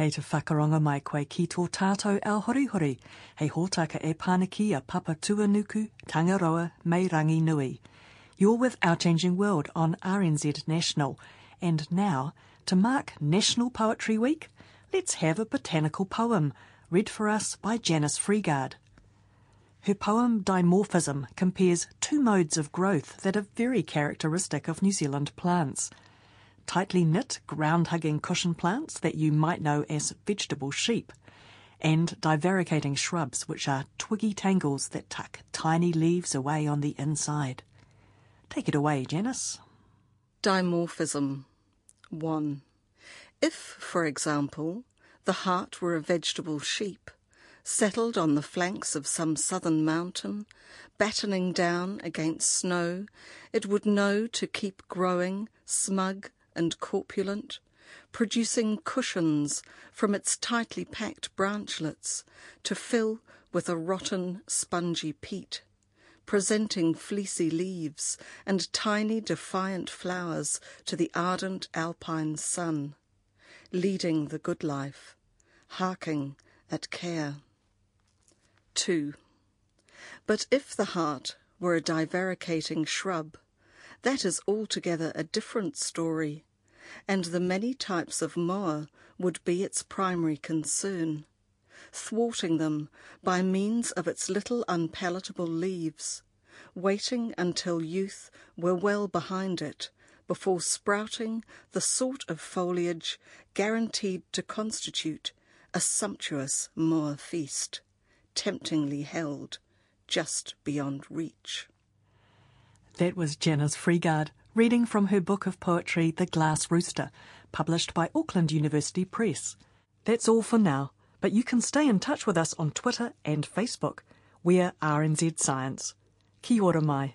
Kei te whakaronga mai koe ki tō tātou ao horihori, hei hōtaka e pāniki a Papa Tuanuku, Tangaroa, Meirangi Nui. You're with Our Changing World on RNZ National. And now, to mark National Poetry Week, let's have a botanical poem, read for us by Janis Freegard. Her poem Dimorphism compares two modes of growth that are very characteristic of New Zealand plants – tightly knit, ground hugging cushion plants that you might know as vegetable sheep, and divaricating shrubs which are twiggy tangles that tuck tiny leaves away on the inside. Take it away, Janis. Dimorphism 1. If, for example, the heart were a vegetable sheep, settled on the flanks of some southern mountain, battening down against snow, it would know to keep growing, smug, and corpulent, producing cushions from its tightly packed branchlets to fill with a rotten, spongy peat, presenting fleecy leaves and tiny defiant flowers to the ardent alpine sun, leading the good life, harking at care. 2. But if the heart were a divaricating shrub, that is altogether a different story, and the many types of moa would be its primary concern, thwarting them by means of its little unpalatable leaves, waiting until youth were well behind it before sprouting the sort of foliage guaranteed to constitute a sumptuous moa feast, temptingly held just beyond reach. That was Janis Freegard reading from her book of poetry, The Glass Rooster, published by Auckland University Press. That's all for now, but you can stay in touch with us on Twitter and Facebook. We're RNZ Science. Kia ora mai.